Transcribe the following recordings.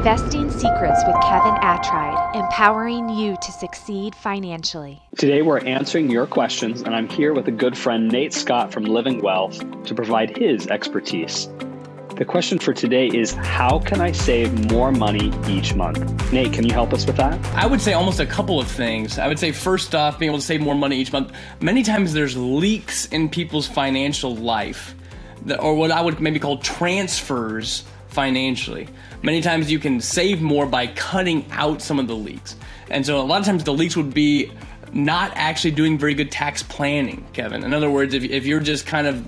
Investing Secrets with Kevin Attride, empowering you to succeed financially. Today, we're answering your questions, and I'm here with a good friend, Nate Scott from Living Wealth, to provide his expertise. The question for today is How can I save more money each month? Nate, can you help us with that? I would say almost a couple of things. I would say, first off, being able to save more money each month. Many times there's leaks in people's financial life, or what I would maybe call transfers financially. Many times you can save more by cutting out some of the leaks. And so a lot of times the leaks would be not actually doing very good tax planning, Kevin. In other words, if, if you're just kind of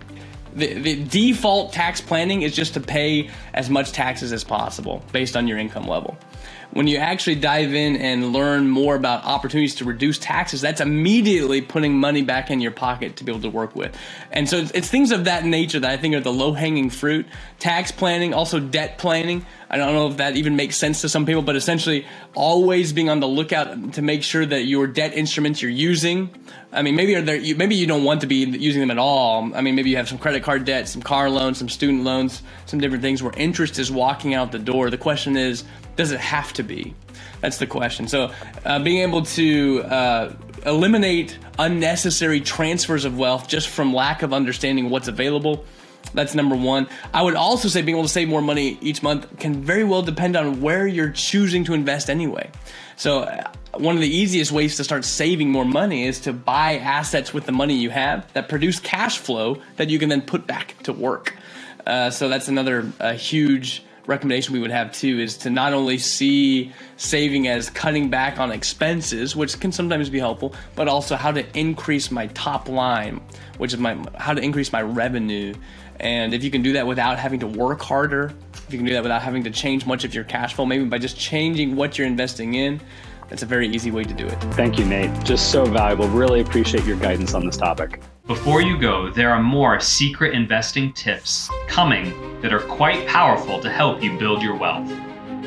the, the default tax planning is just to pay as much taxes as possible based on your income level when you actually dive in and learn more about opportunities to reduce taxes, that's immediately putting money back in your pocket to be able to work with. And so it's, it's things of that nature that I think are the low hanging fruit. Tax planning, also debt planning. I don't know if that even makes sense to some people, but essentially always being on the lookout to make sure that your debt instruments you're using. I mean, maybe there, maybe you don't want to be using them at all. I mean, maybe you have some credit card debt, some car loans, some student loans, some different things where interest is walking out the door. The question is, does it have to be? That's the question. So, uh, being able to uh, eliminate unnecessary transfers of wealth just from lack of understanding what's available. That's number one. I would also say being able to save more money each month can very well depend on where you're choosing to invest anyway. So, one of the easiest ways to start saving more money is to buy assets with the money you have that produce cash flow that you can then put back to work. Uh, so, that's another huge recommendation we would have too is to not only see saving as cutting back on expenses, which can sometimes be helpful, but also how to increase my top line, which is my how to increase my revenue. And if you can do that without having to work harder, if you can do that without having to change much of your cash flow, maybe by just changing what you're investing in, that's a very easy way to do it. Thank you, Nate. Just so valuable. Really appreciate your guidance on this topic. Before you go, there are more secret investing tips coming that are quite powerful to help you build your wealth.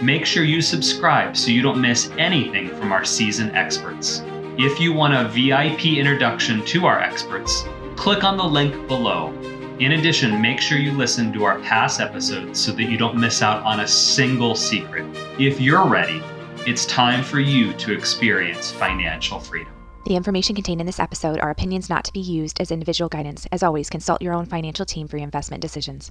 Make sure you subscribe so you don't miss anything from our seasoned experts. If you want a VIP introduction to our experts, click on the link below. In addition, make sure you listen to our past episodes so that you don't miss out on a single secret. If you're ready, it's time for you to experience financial freedom. The information contained in this episode are opinions not to be used as individual guidance. As always, consult your own financial team for your investment decisions.